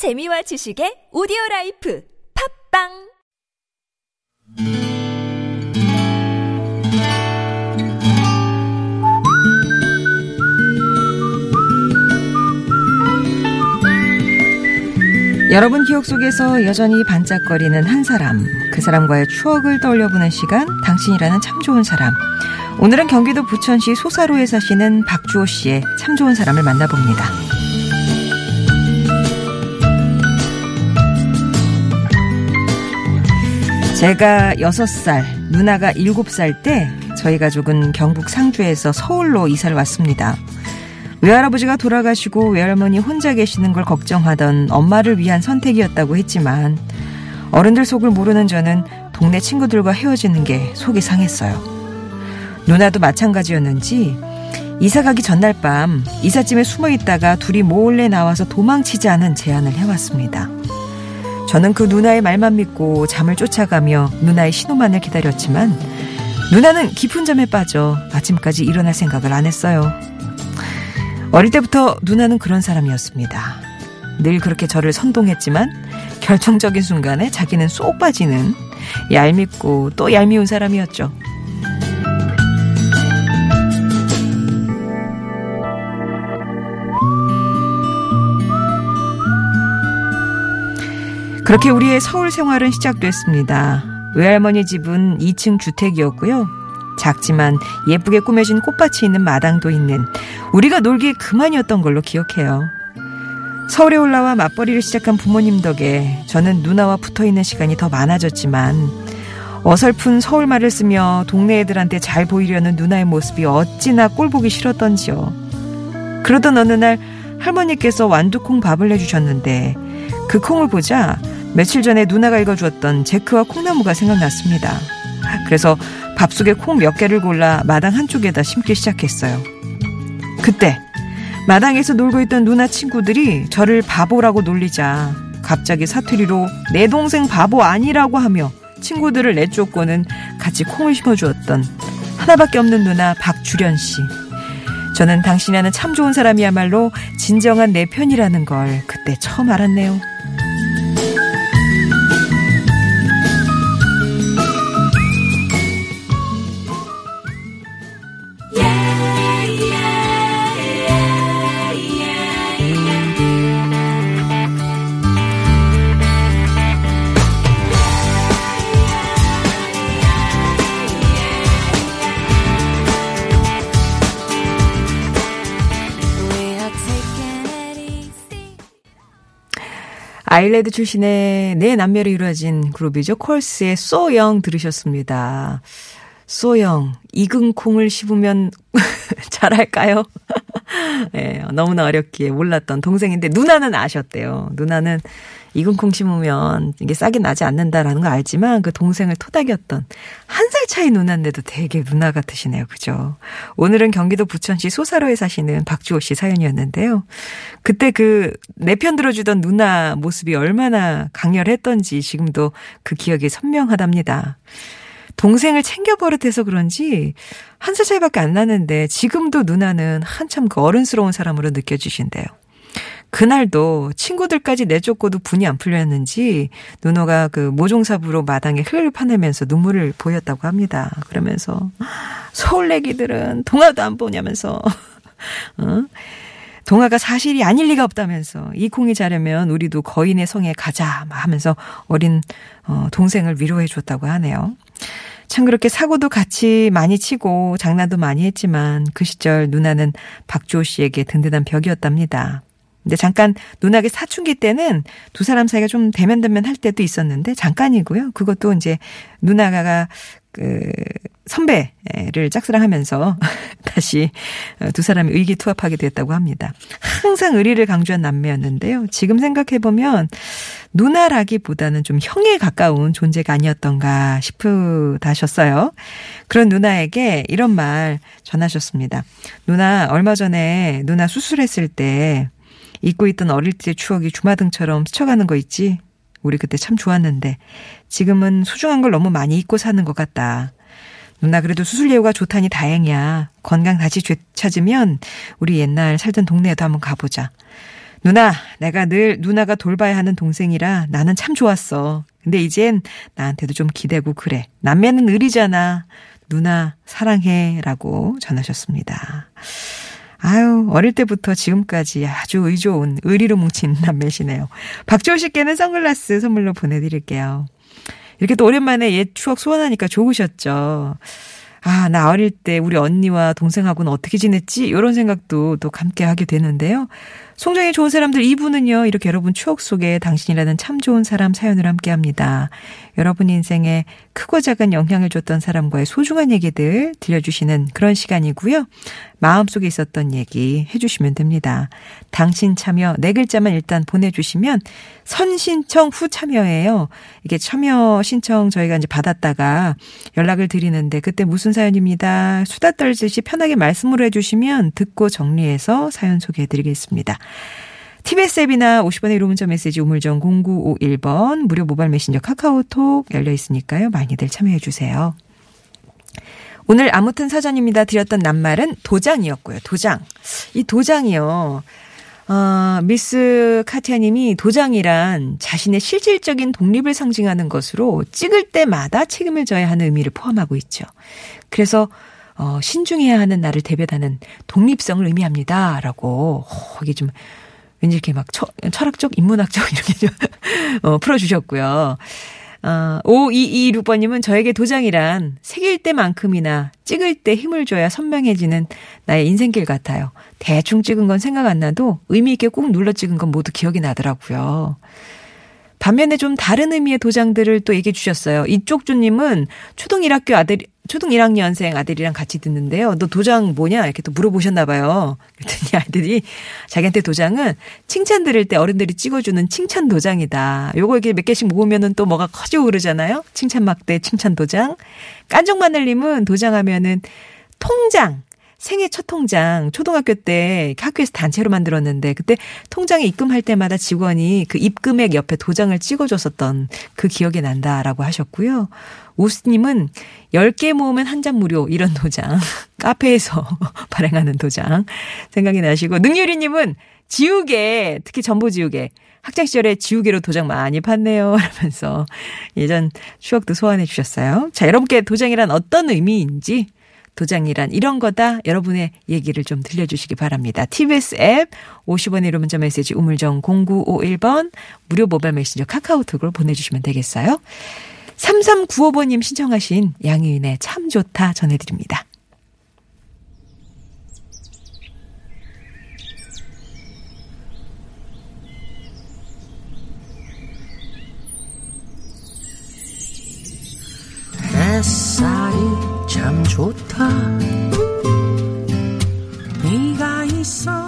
재미와 지식의 오디오 life 팟빵 여러분 기억 속에서 여전히 반짝거리는 한 사람, 그 사람과의 추억을 떠올려보는 시간, 당신이라는 참 좋은 사람. 오늘은 경기도 부천시 소사로에 사시는 박주호 씨의 참 좋은 사람을 만나봅니다. 제가 6살, 누나가 7살 때 저희 가족은 경북 상주에서 서울로 이사를 왔습니다. 외할아버지가 돌아가시고 외할머니 혼자 계시는 걸 걱정하던 엄마를 위한 선택이었다고 했지만 어른들 속을 모르는 저는 동네 친구들과 헤어지는 게 속이 상했어요. 누나도 마찬가지였는지 이사 가기 전날 밤 이삿짐에 숨어 있다가 둘이 몰래 나와서 도망치지 않은 제안을 해왔습니다. 저는 그 누나의 말만 믿고 잠을 쫓아가며 누나의 신호만을 기다렸지만 누나는 깊은 잠에 빠져 아침까지 일어날 생각을 안 했어요. 어릴 때부터 누나는 그런 사람이었습니다. 늘 그렇게 저를 선동했지만 결정적인 순간에 자기는 쏙 빠지는 얄밉고 또 얄미운 사람이었죠. 그렇게 우리의 서울 생활은 시작됐습니다. 외할머니 집은 2층 주택이었고요. 작지만 예쁘게 꾸며진 꽃밭이 있는 마당도 있는 우리가 놀기에 그만이었던 걸로 기억해요. 서울에 올라와 맞벌이를 시작한 부모님 덕에 저는 누나와 붙어 있는 시간이 더 많아졌지만 어설픈 서울말을 쓰며 동네 애들한테 잘 보이려는 누나의 모습이 어찌나 꼴보기 싫었던지요. 그러던 어느 날 할머니께서 완두콩 밥을 해주셨는데 그 콩을 보자 며칠 전에 누나가 읽어주었던 제크와 콩나무가 생각났습니다. 그래서 밥 속에 콩 몇 개를 골라 마당 한쪽에다 심기 시작했어요. 그때 마당에서 놀고 있던 누나 친구들이 저를 바보라고 놀리자 갑자기 사투리로 내 동생 바보 아니라고 하며 친구들을 내쫓고는 같이 콩을 심어주었던 하나밖에 없는 누나 박주련 씨. 저는 당신이라는 참 좋은 사람이야말로 진정한 내 편이라는 걸 그때 처음 알았네요. 아일랜드 출신의 네 남매로 이루어진 그룹이죠. 콜스의 소영 들으셨습니다. 소영, 익은 콩을 씹으면 잘할까요? 네, 너무나 어렵기에 몰랐던 동생인데 누나는 아셨대요. 누나는 익은 콩 심으면 이게 싹이 나지 않는다라는 걸 알지만 그 동생을 토닥였던 한 살 차이 누나인데도 되게 누나 같으시네요. 그죠? 오늘은 경기도 부천시 소사로에 사시는 박주호 씨 사연이었는데요. 그때 그 내 편 들어주던 누나 모습이 얼마나 강렬했던지 지금도 그 기억이 선명하답니다. 동생을 챙겨 버릇해서 그런지 한 살 차이밖에 안 나는데 지금도 누나는 한참 그 어른스러운 사람으로 느껴지신대요. 그날도 친구들까지 내쫓고도 분이 안 풀렸는지 누나가 그 모종삽으로 마당에 흙을 파내면서 눈물을 보였다고 합니다. 그러면서 서울내기들은 동화도 안 보냐면서 어? 동화가 사실이 아닐 리가 없다면서 이 콩이 자려면 우리도 거인의 성에 가자 하면서 어린 어, 동생을 위로해 줬다고 하네요. 참 그렇게 사고도 같이 많이 치고 장난도 많이 했지만 그 시절 누나는 박주호 씨에게 든든한 벽이었답니다. 근데 잠깐 누나게 사춘기 때는 두 사람 사이가 좀 대면대면 할 때도 있었는데 잠깐이고요. 그것도 이제 누나가 그 선배를 짝사랑하면서 다시 두 사람이 의기투합하게 됐다고 합니다. 항상 의리를 강조한 남매였는데요. 지금 생각해 보면 누나라기보다는 좀 형에 가까운 존재가 아니었던가 싶으다셨어요. 그런 누나에게 이런 말 전하셨습니다. 누나 얼마 전에 누나 수술했을 때 잊고 있던 어릴 때 추억이 주마등처럼 스쳐가는 거 있지? 우리 그때 참 좋았는데 지금은 소중한 걸 너무 많이 잊고 사는 것 같다. 누나 그래도 수술 예후가 좋다니 다행이야. 건강 다시 되찾으면 우리 옛날 살던 동네에도 한번 가보자. 누나, 내가 늘 누나가 돌봐야 하는 동생이라 나는 참 좋았어. 근데 이젠 나한테도 좀 기대고 그래. 남매는 의리잖아. 누나, 사랑해. 라고 전하셨습니다. 아유, 어릴 때부터 지금까지 아주 의 좋은 의리로 뭉친 남매시네요. 박조호 씨께는 선글라스 선물로 보내드릴게요. 이렇게 또 오랜만에 옛 추억 소환하니까 좋으셨죠. 아, 나 어릴 때 우리 언니와 동생하고는 어떻게 지냈지? 이런 생각도 또 함께 하게 되는데요. 송정이 좋은 사람들 2부는요, 이렇게 여러분 추억 속에 당신이라는 참 좋은 사람 사연을 함께 합니다. 여러분 인생에 크고 작은 영향을 줬던 사람과의 소중한 얘기들 들려주시는 그런 시간이고요. 마음속에 있었던 얘기 해주시면 됩니다. 당신 참여 네 글자만 일단 보내주시면 선신청 후 참여예요. 이게 참여 신청 저희가 이제 받았다가 연락을 드리는데 그때 무슨 사연입니다. 수다 떨듯이 편하게 말씀으로 해주시면 듣고 정리해서 사연 소개해드리겠습니다. TBS 앱이나 50번의 1호 문자 메시지 우물정 0951번 무료 모바일 메신저 카카오톡 열려 있으니까요. 많이들 참여해 주세요. 오늘 아무튼 사전입니다. 드렸던 낱말은 도장이었고요. 도장. 이 도장이요. 어, 미스 카티아님이 도장이란 자신의 실질적인 독립을 상징하는 것으로 찍을 때마다 책임을 져야 하는 의미를 포함하고 있죠. 그래서 어, 신중해야 하는 나를 대변하는 독립성을 의미합니다. 라고, 어, 이게 좀 왠지 이렇게 막 처, 철학적, 인문학적 이렇게 좀, 어, 풀어주셨고요. 어, 5226번님은 저에게 도장이란 새길 때만큼이나 찍을 때 힘을 줘야 선명해지는 나의 인생길 같아요. 대충 찍은 건 생각 안 나도 의미 있게 꾹 눌러 찍은 건 모두 기억이 나더라고요. 반면에 좀 다른 의미의 도장들을 또 얘기해 주셨어요. 이쪽 주님은 초등 1학교 아들, 초등 1학년생 아들이랑 같이 듣는데요. 너 도장 뭐냐? 이렇게 또 물어보셨나 봐요. 그랬더니 아들이 자기한테 도장은 칭찬 들을 때 어른들이 찍어주는 칭찬 도장이다. 요거 이렇게 몇 개씩 모으면은 또 뭐가 커지고 그러잖아요. 칭찬 막대, 칭찬 도장. 깐종마늘님은 도장하면은 통장. 생애 첫 통장 초등학교 때 학교에서 단체로 만들었는데 그때 통장에 입금할 때마다 직원이 그 입금액 옆에 도장을 찍어줬었던 그 기억이 난다라고 하셨고요. 오스님은 10개 모으면 한 잔 무료 이런 도장 카페에서 발행하는 도장 생각이 나시고 능유리님은 지우개 특히 전보 지우개 학창 시절에 지우개로 도장 많이 팠네요. 하면서 예전 추억도 소환해 주셨어요. 자, 여러분께 도장이란 어떤 의미인지 도장이란 이런 거다. 여러분의 얘기를 좀 들려주시기 바랍니다. TBS 앱 50원의 1호 문자 메시지 우물정 0951번 무료 모바일 메신저 카카오톡으로 보내주시면 되겠어요. 3395번님 신청하신 양희은의 참 좋다 전해드립니다. 햇살이 참 좋다. 네가 있어